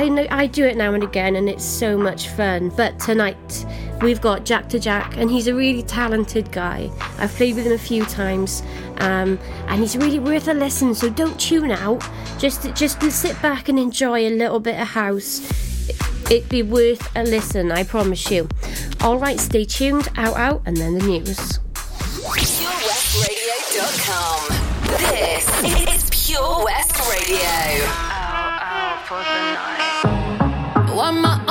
I know I do it now and again, and it's so much fun. But tonight we've got Jack to Jack, and he's a really talented guy. I've played with him a few times, um, and he's really worth a listen. So don't tune out. Just just sit back and enjoy a little bit of house. It'd be worth a listen, I promise you. All right, stay tuned. Out, out, and then the news. PureWestRadio.com. This is Pure West Radio. Out, out for the night. One my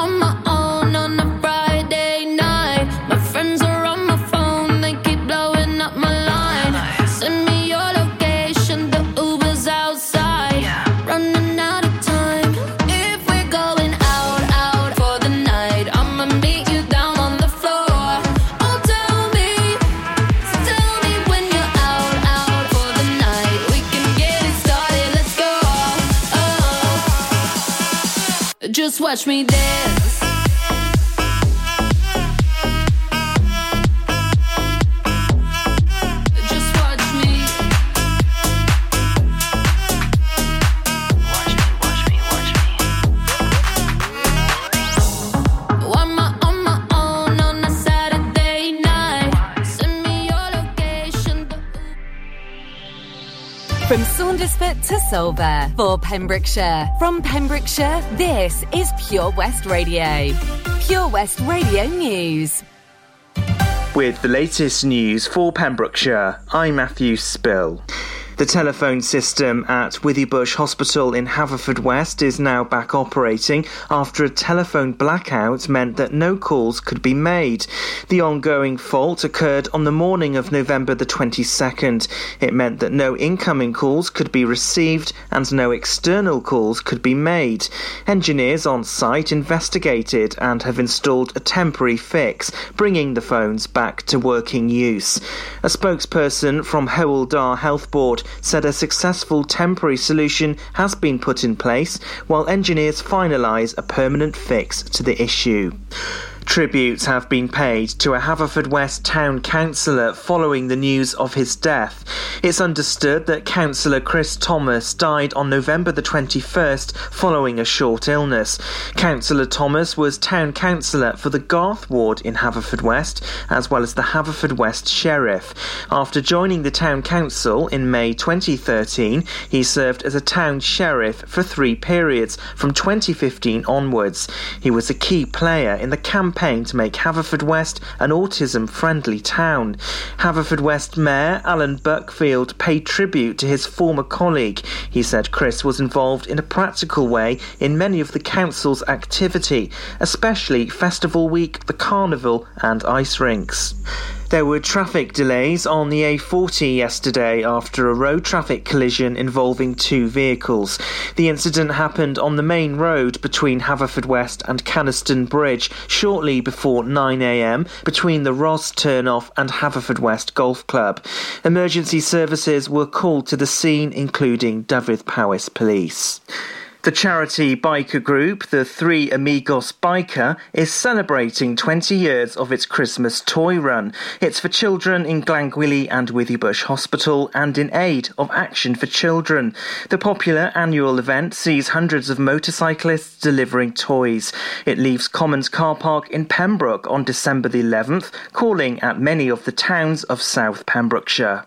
Watch me dance. From to Solva for Pembrokeshire. From Pembrokeshire, this is Pure West Radio. Pure West Radio News. With the latest news for Pembrokeshire, I'm Matthew Spill. The telephone system at Withybush Hospital in Haverfordwest is now back operating after a telephone blackout meant that no calls could be made. The ongoing fault occurred on the morning of November the 22nd. It meant that no incoming calls could be received and no external calls could be made. Engineers on site investigated and have installed a temporary fix, bringing the phones back to working use. A spokesperson from Hywel Dda Health Board said a successful temporary solution has been put in place while engineers finalise a permanent fix to the issue. Tributes have been paid to a Haverfordwest town councillor following the news of his death. It's understood that Councillor Chris Thomas died on November the 21st following a short illness. Councillor Thomas was town councillor for the Garth ward in Haverfordwest as well as the Haverfordwest Sheriff. After joining the town council in May 2013, he served as a town sheriff for three periods from 2015 onwards. He was a key player in the campaign to make Haverfordwest an autism friendly town. Haverfordwest Mayor Alan Buckfield paid tribute to his former colleague. He said Chris was involved in a practical way in many of the council's activity, especially Festival Week, the Carnival, and ice rinks. There were traffic delays on the A40 yesterday after a road traffic collision involving two vehicles. The incident happened on the main road between Haverfordwest and Canaston Bridge shortly before 9am between the Ross turnoff and Haverfordwest Golf Club. Emergency services were called to the scene, including Dyfed Powys Police. The charity biker group, the Three Amigos Biker, is celebrating 20 years of its Christmas toy run. It's for children in Glangwili and Withybush Hospital and in aid of Action for Children. The popular annual event sees hundreds of motorcyclists delivering toys. It leaves Commons Car Park in Pembroke on December the 11th, calling at many of the towns of South Pembrokeshire.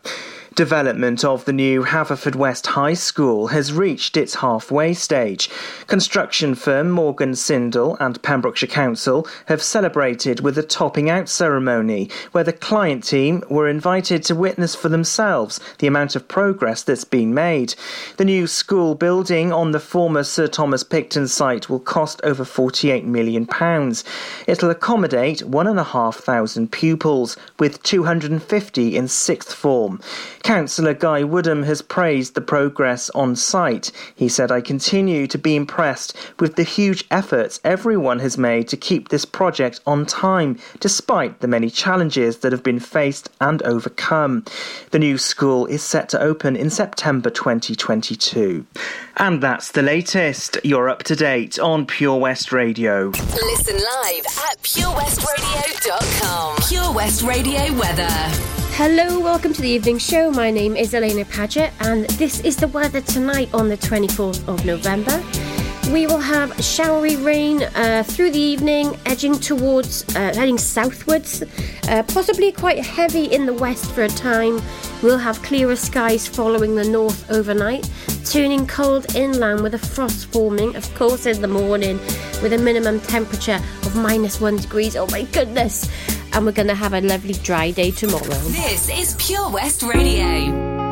Development of the new Haverfordwest High School has reached its halfway stage. Construction firm Morgan Sindall and Pembrokeshire Council have celebrated with a topping out ceremony where the client team were invited to witness for themselves the amount of progress that's been made. The new school building on the former Sir Thomas Picton site will cost over £48 million. It'll accommodate 1,500 pupils, with 250 in sixth form. Councillor Guy Woodham has praised the progress on site. He said, I continue to be impressed with the huge efforts everyone has made to keep this project on time, despite the many challenges that have been faced and overcome. The new school is set to open in September 2022. And that's the latest. You're up to date on Pure West Radio. Listen live at purewestradio.com. Pure West Radio weather. Hello, welcome to the evening show. My name is Alaina Paget, and this is the weather tonight on the 24th of November. we will have showery rain uh, through the evening, edging towards, uh, heading southwards, uh, possibly quite heavy in the west for a time. We'll have clearer skies following the north overnight, turning cold inland with a frost forming, of course, in the morning, with a minimum temperature of minus one degrees. Oh my goodness! And we're going to have a lovely dry day tomorrow. This is Pure West Radio.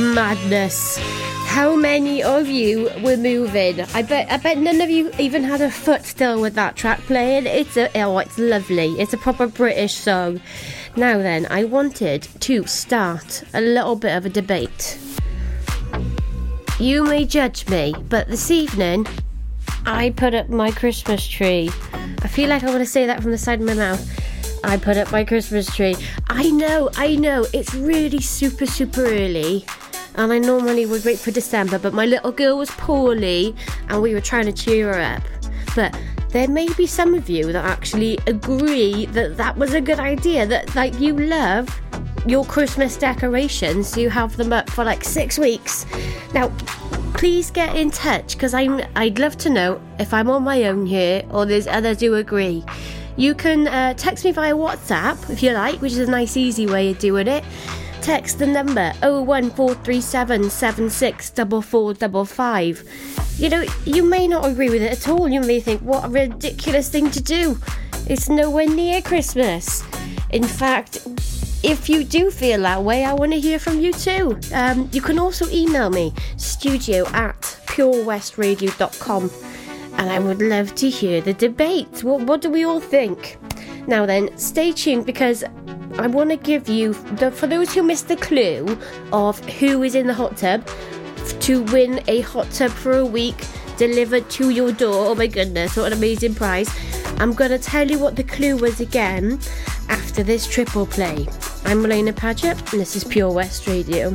Madness. How many of you were moving? I bet I bet none of you even had a foot still with that track playing. It's a oh, it's lovely. It's a proper British song. Now then, I wanted to start a little bit of a debate. You may judge me, but this evening I put up my Christmas tree. I feel like I want to say that from the side of my mouth. I put up my Christmas tree. I know, I know, it's really super, super early. And I normally would wait for December, but my little girl was poorly and we were trying to cheer her up. But there may be some of you that actually agree that that was a good idea, that like you love your Christmas decorations, you have them up for like six weeks. Now, please get in touch because I'm I'd love to know if I'm on my own here or there's others who agree. You can uh, text me via WhatsApp if you like, which is a nice easy way of doing it. Text the number 01437 764455. You know, you may not agree with it at all. You may think, what a ridiculous thing to do. It's nowhere near Christmas. In fact, if you do feel that way, I want to hear from you too. Um, you can also email me, studio at purewestradio.com, and I would love to hear the debate. What, what do we all think? Now then, stay tuned because I want to give you, the, for those who missed the clue of who is in the hot tub, to win a hot tub for a week delivered to your door. Oh my goodness, what an amazing prize! I'm going to tell you what the clue was again after this triple play. I'm Alaina Paget, and this is Pure West Radio.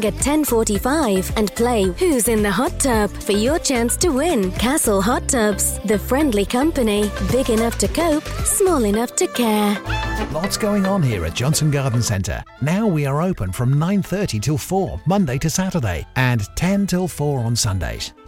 at 10:45 and play Who's in the Hot Tub for your chance to win. Castle Hot Tubs, the friendly company, big enough to cope, small enough to care. Lots going on here at Johnston Garden Centre. Now we are open from 9:30 till 4 Monday to Saturday and 10 till 4 on Sundays.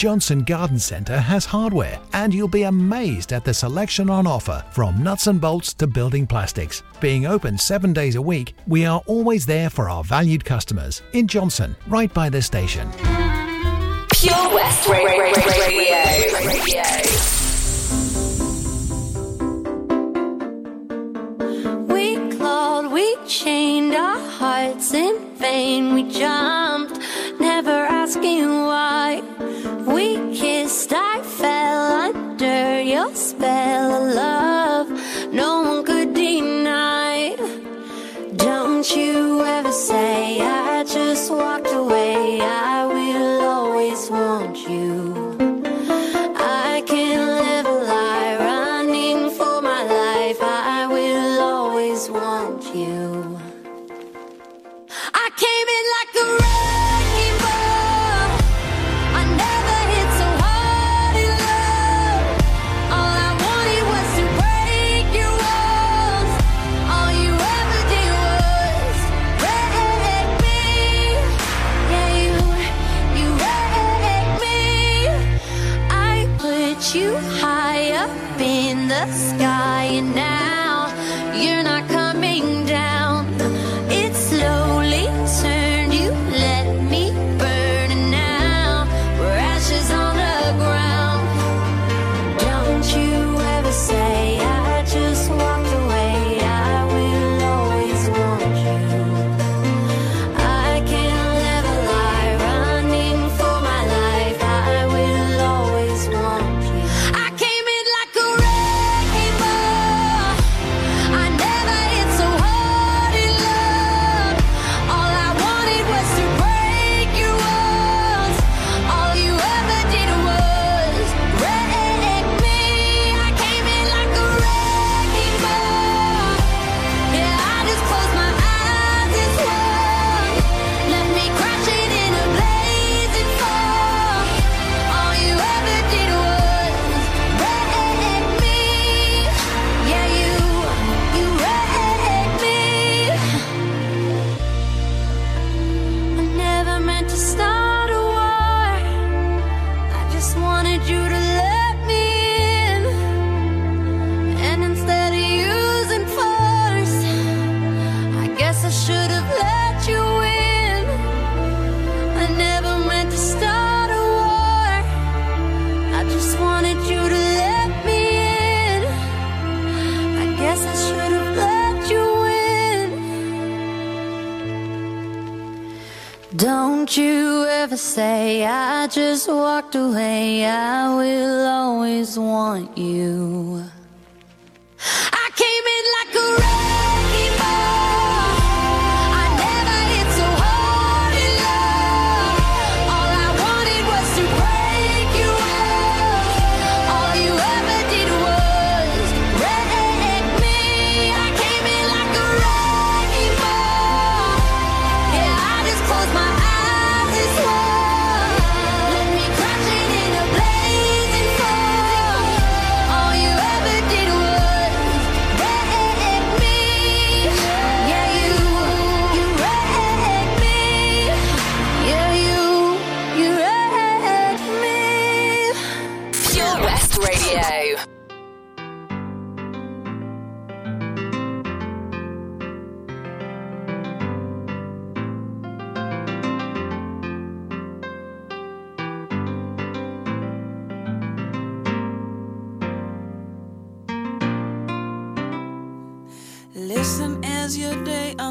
Johnston Garden Centre has hardware, and you'll be amazed at the selection on offer from nuts and bolts to building plastics. Being open seven days a week, we are always there for our valued customers in Johnston, right by the station. Pure West Radio. Radio. we chained our hearts in vain. We jumped, never asking why we kissed, I fell under your spell of love. No one could deny. Don't you ever say I just walked away. I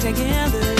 together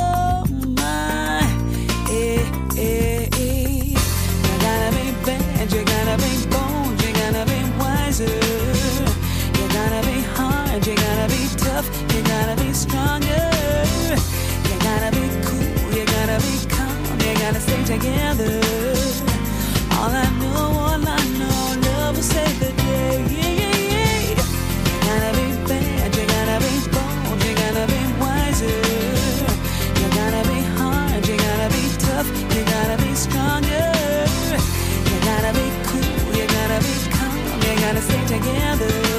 stay together. All I know, all I know, love will save the day. Yeah, yeah, yeah. You gotta be bad, you gotta be bold, you gotta be wiser. You gotta be hard, you gotta be tough, you gotta be stronger. You gotta be cool, you gotta be calm, you gotta stay together.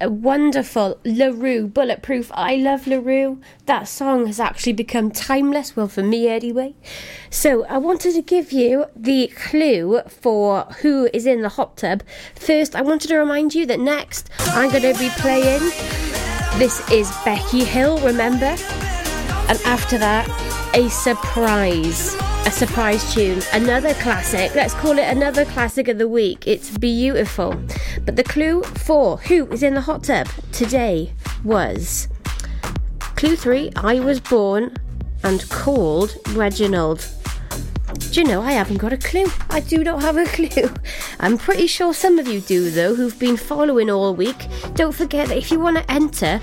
Wonderful La Roux, Bulletproof. I love La Roux. That song has actually become timeless, well, for me anyway. So, I wanted to give you the clue for who is in the hot tub. First, I wanted to remind you that next I'm going to be playing This is Becky Hill, remember? And after that, a surprise. A surprise tune. Another classic. Let's call it another classic of the week. It's beautiful. But the clue for who is in the hot tub today was clue three I was born and called Reginald. Do you know, I haven't got a clue. I do not have a clue. I'm pretty sure some of you do, though, who've been following all week. Don't forget that if you want to enter,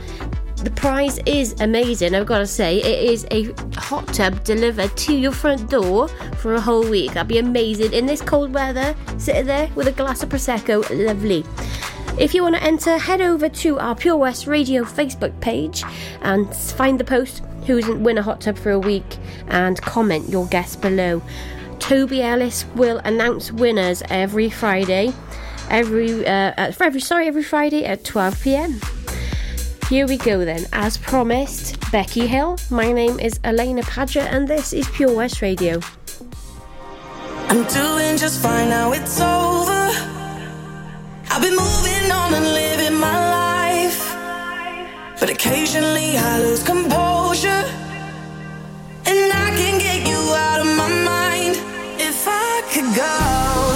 the prize is amazing, I've got to say. It is a hot tub delivered to your front door for a whole week. That'd be amazing. In this cold weather, sitting there with a glass of Prosecco, lovely. If you want to enter, head over to our Pure West Radio Facebook page and find the post who's in win a hot tub for a week and comment your guess below. Toby Ellis will announce winners every Friday, every uh, uh, every sorry every Friday at 12 p.m. Here we go then. As promised, Becky Hill. My name is Alaina Paget, and this is Pure West Radio. I'm doing just fine now, it's over. I've been moving on and living my life. But occasionally I lose composure. And I can get you out of my mind. If I could go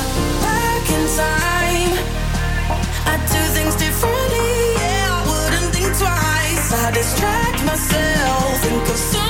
distract myself, think of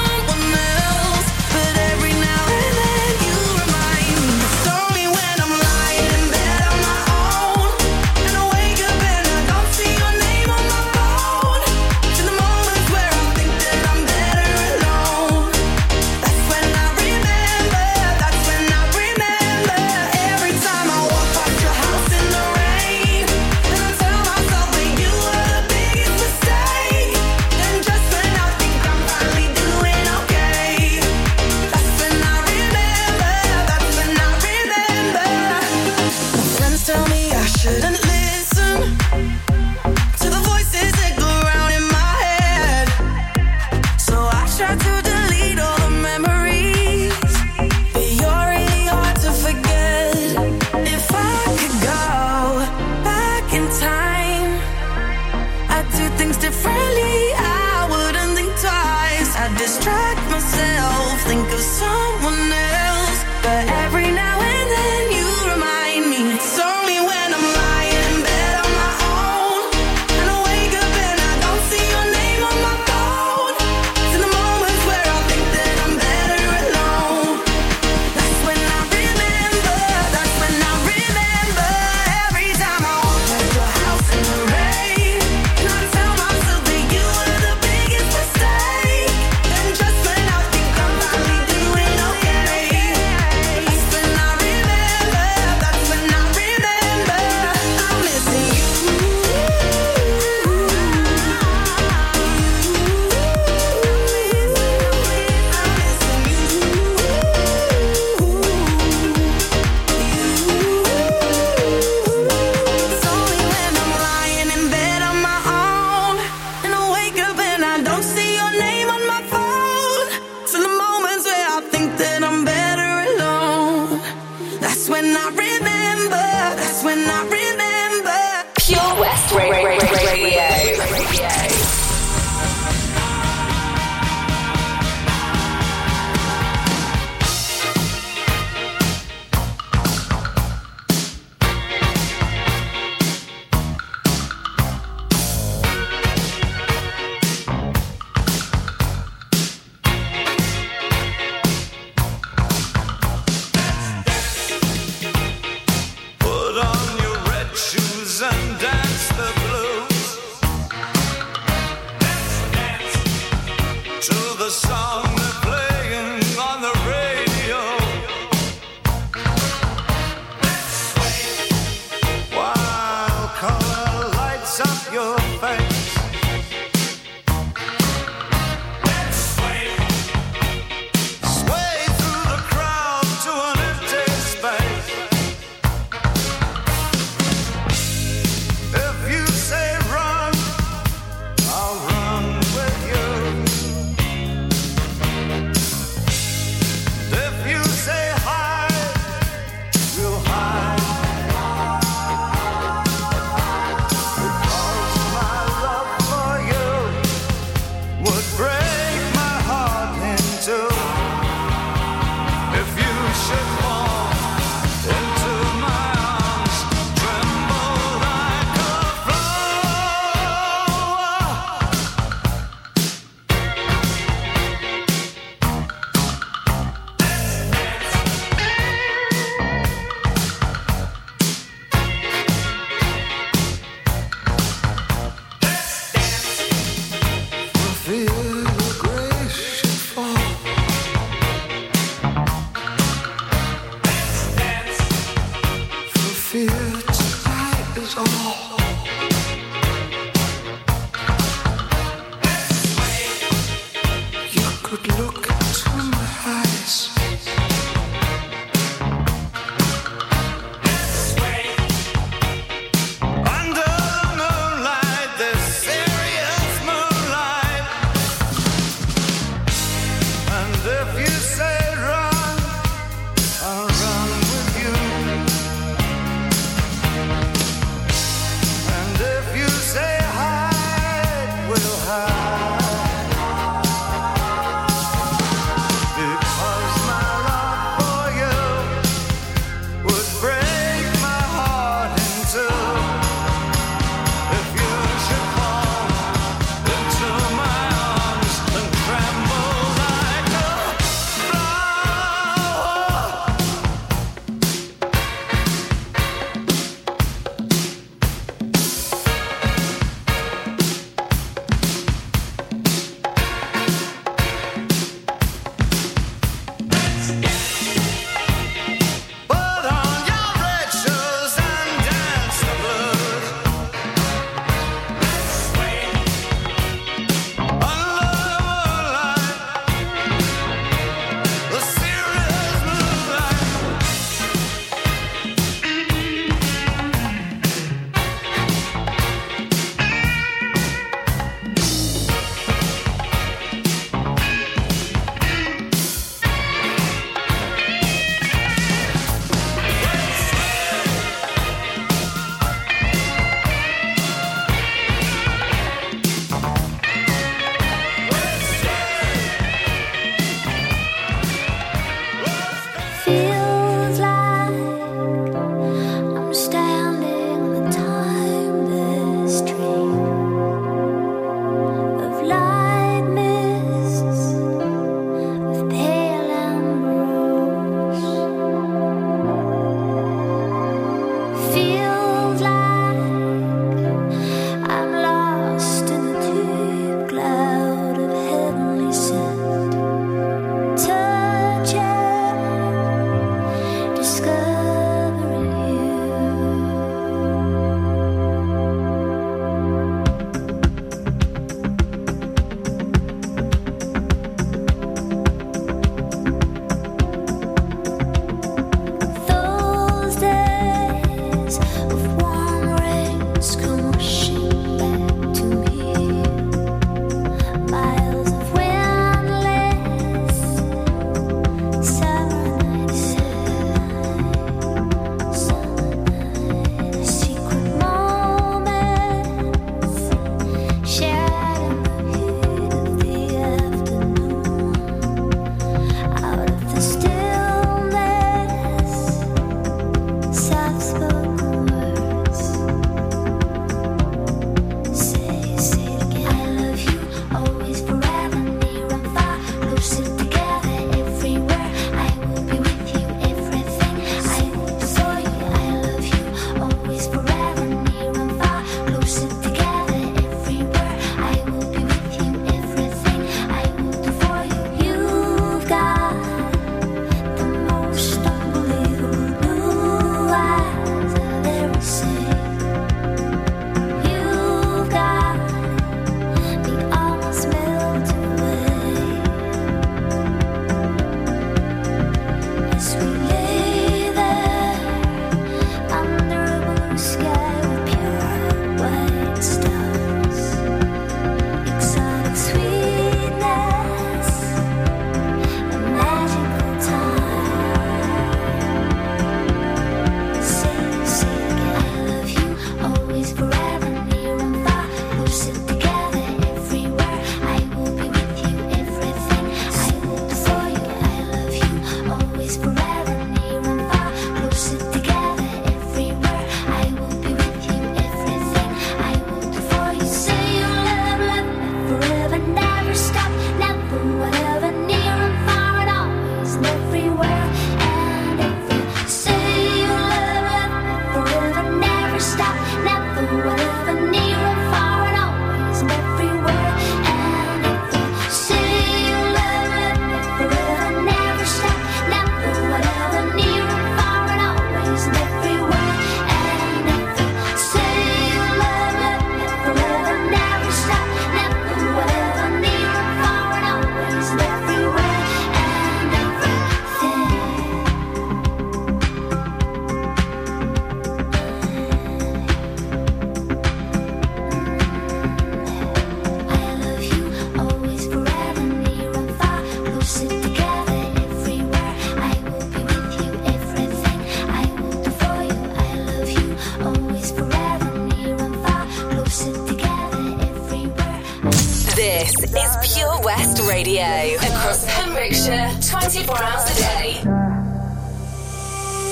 This is Pure West Radio. Across Pembrokeshire, 24 hours a day.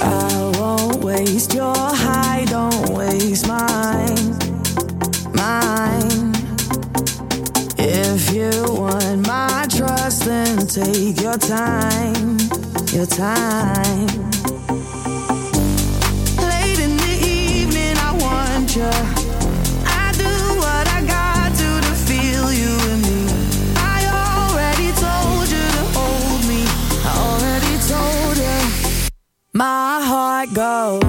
I won't waste your high, don't waste mine, mine. If you want my trust, then take your time, your time. Late in the evening, I want you. My heart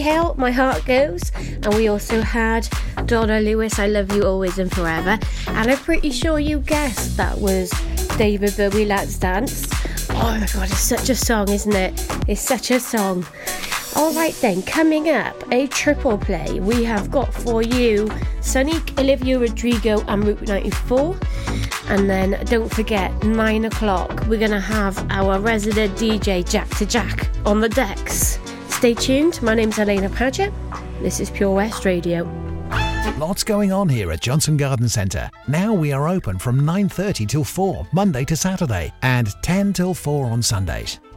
Hill, My Heart Goes. And we also had Donna Lewis, I Love You Always and Forever. And I'm pretty sure you guessed that was David Bowie, Let's Dance. Oh my god, it's such a song, isn't it? It's such a song. Alright then, coming up, a triple play. We have got for you Sonic, Olivia Rodrigo, and Route 94. And then don't forget, 9 o'clock, we're going to have our resident DJ Jack to Jack on the decks. Stay tuned. My name's Alaina Paget. This is Pure West Radio. Lots going on here at Johnston Garden Centre. Now we are open from 9:30 till 4 Monday to Saturday and 10 till 4 on Sundays.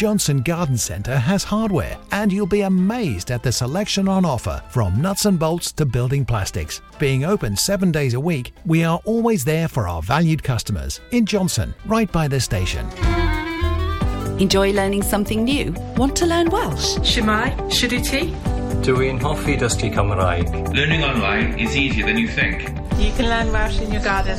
Johnston Garden Centre has hardware, and you'll be amazed at the selection on offer from nuts and bolts to building plastics. Being open seven days a week, we are always there for our valued customers in Johnston, right by the station. Enjoy learning something new? Want to learn Welsh? Shemai, Shuduti. Dwi'n hoffi dysgu Cymraeg. Learning online is easier than you think. You can learn Welsh in your garden.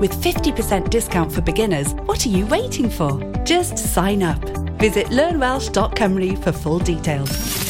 With 50% discount for beginners, what are you waiting for? Just sign up. Visit learnwelsh.cymru for full details.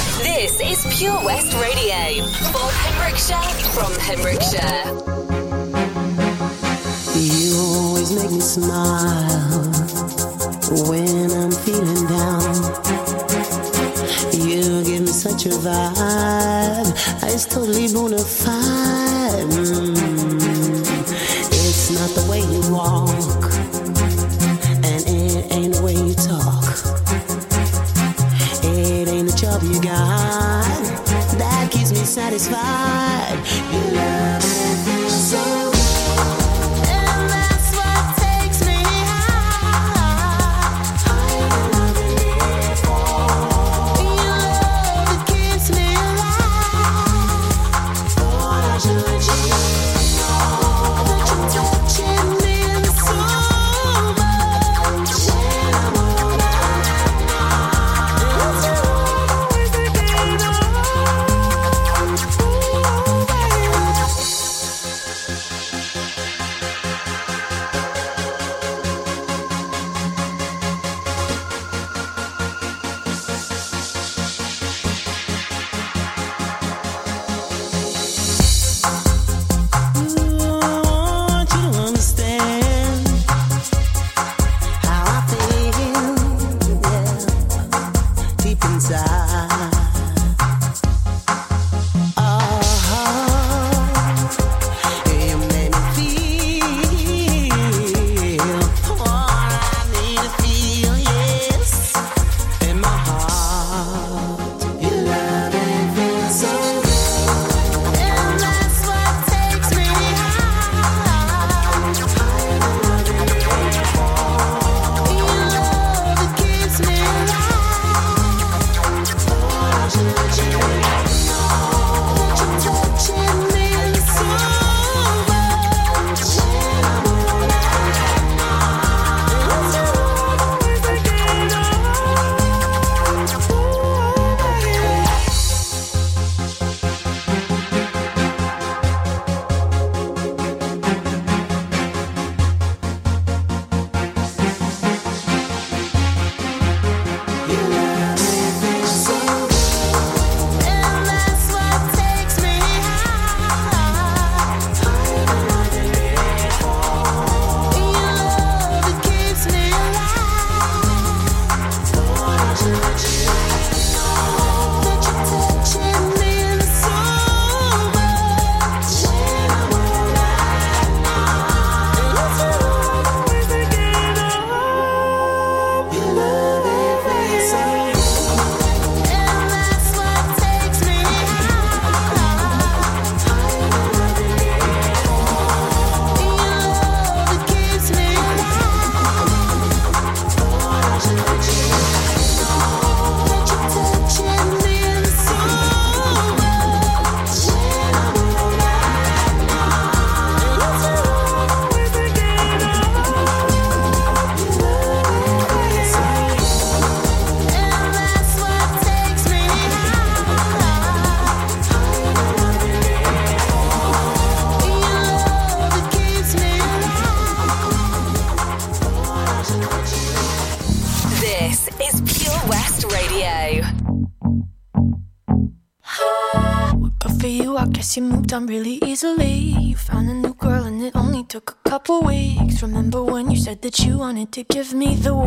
This is Pure West Radio for Pembrokeshire from Pembrokeshire. You always make me smile when I'm feeling down. You give me such a vibe, it's totally bona fide. Mm. It's not the way you walk, satisfied. Love to give me the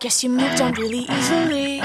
guess you moved on really easily.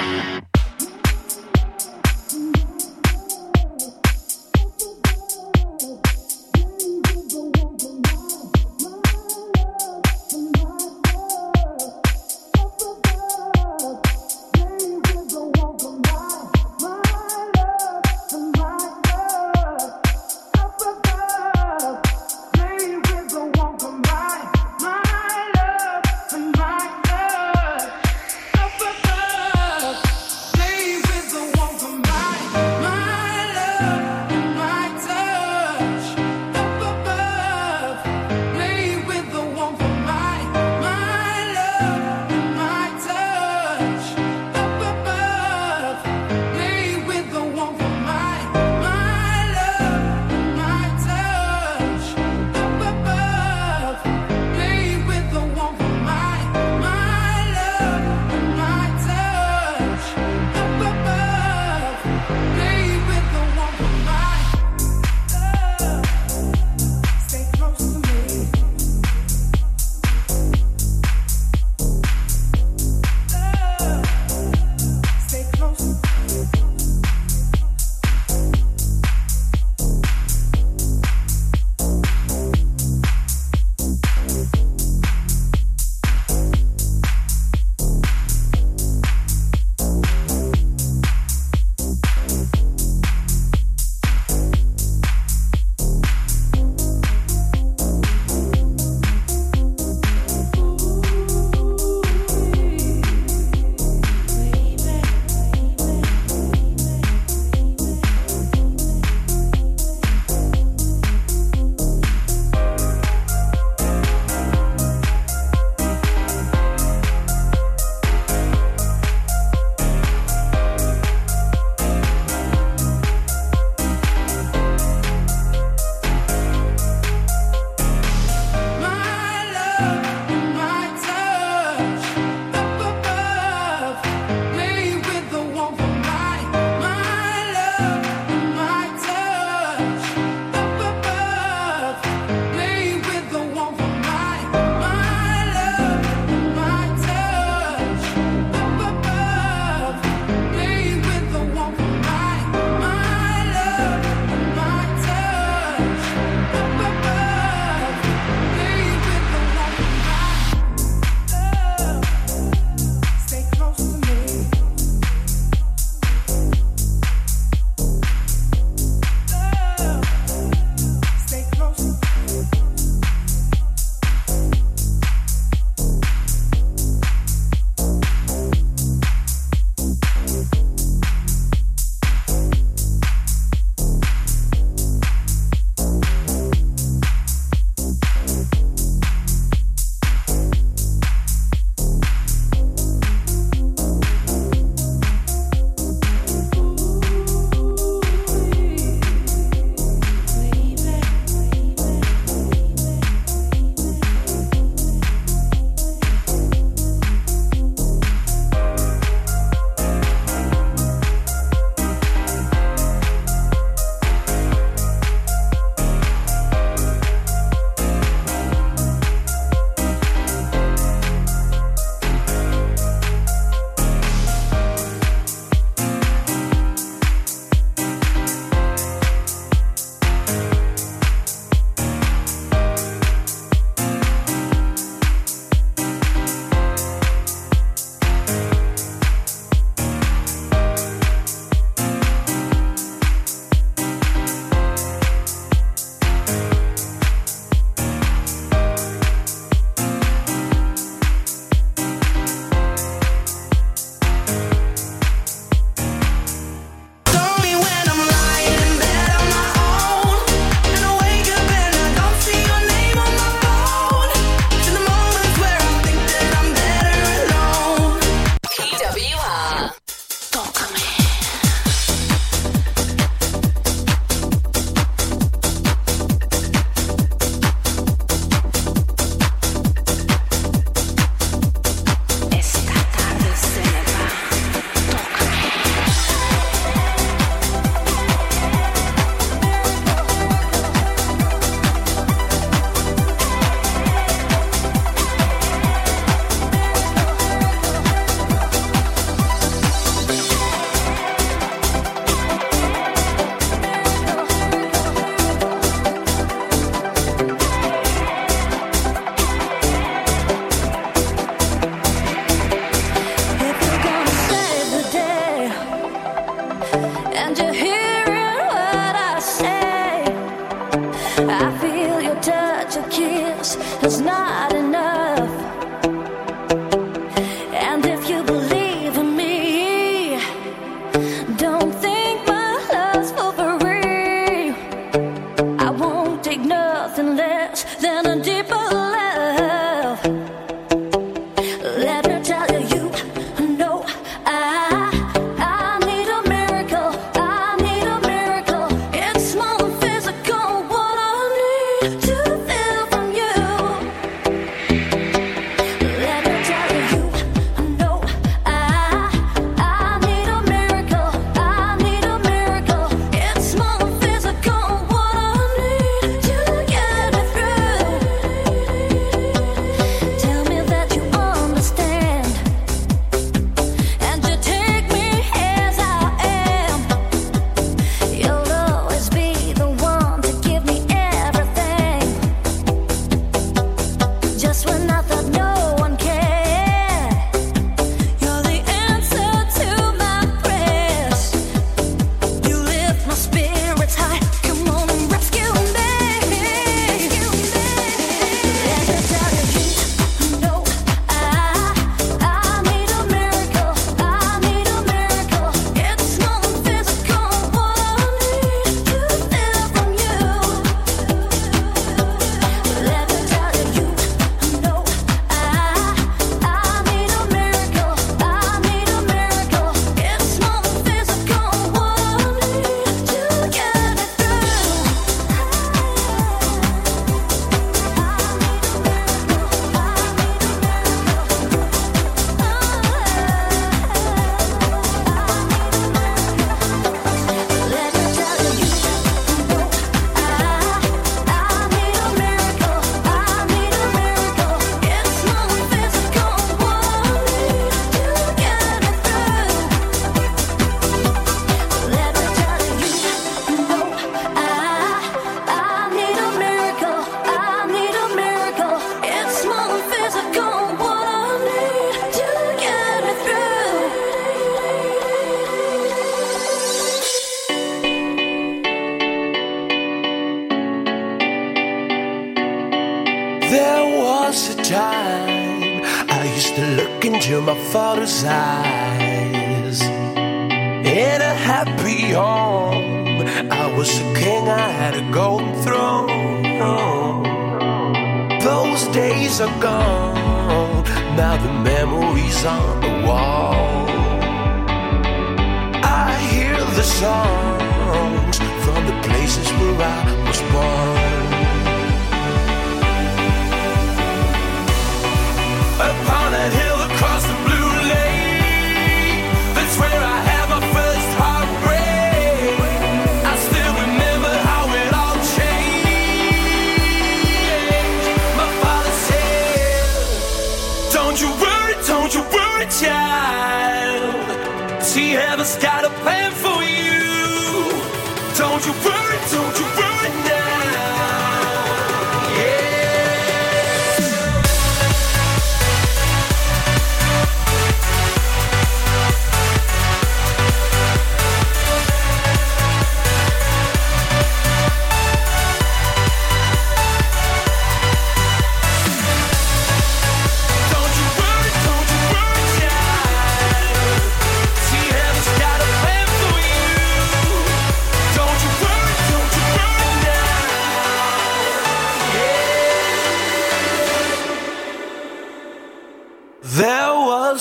It's not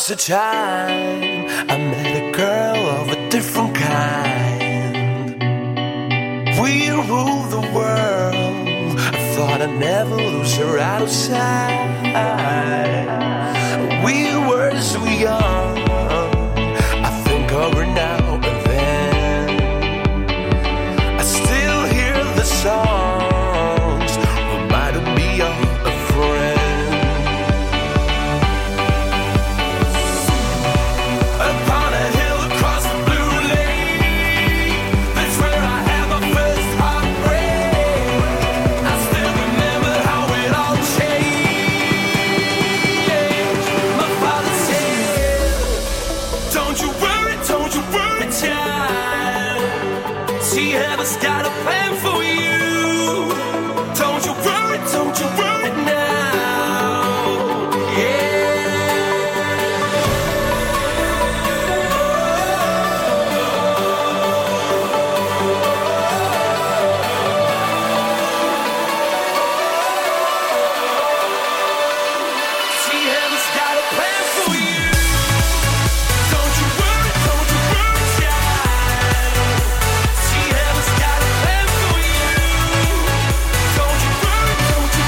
was a time I met a girl of a different kind. We ruled the world. I thought I'd never lose her outside. We were so young.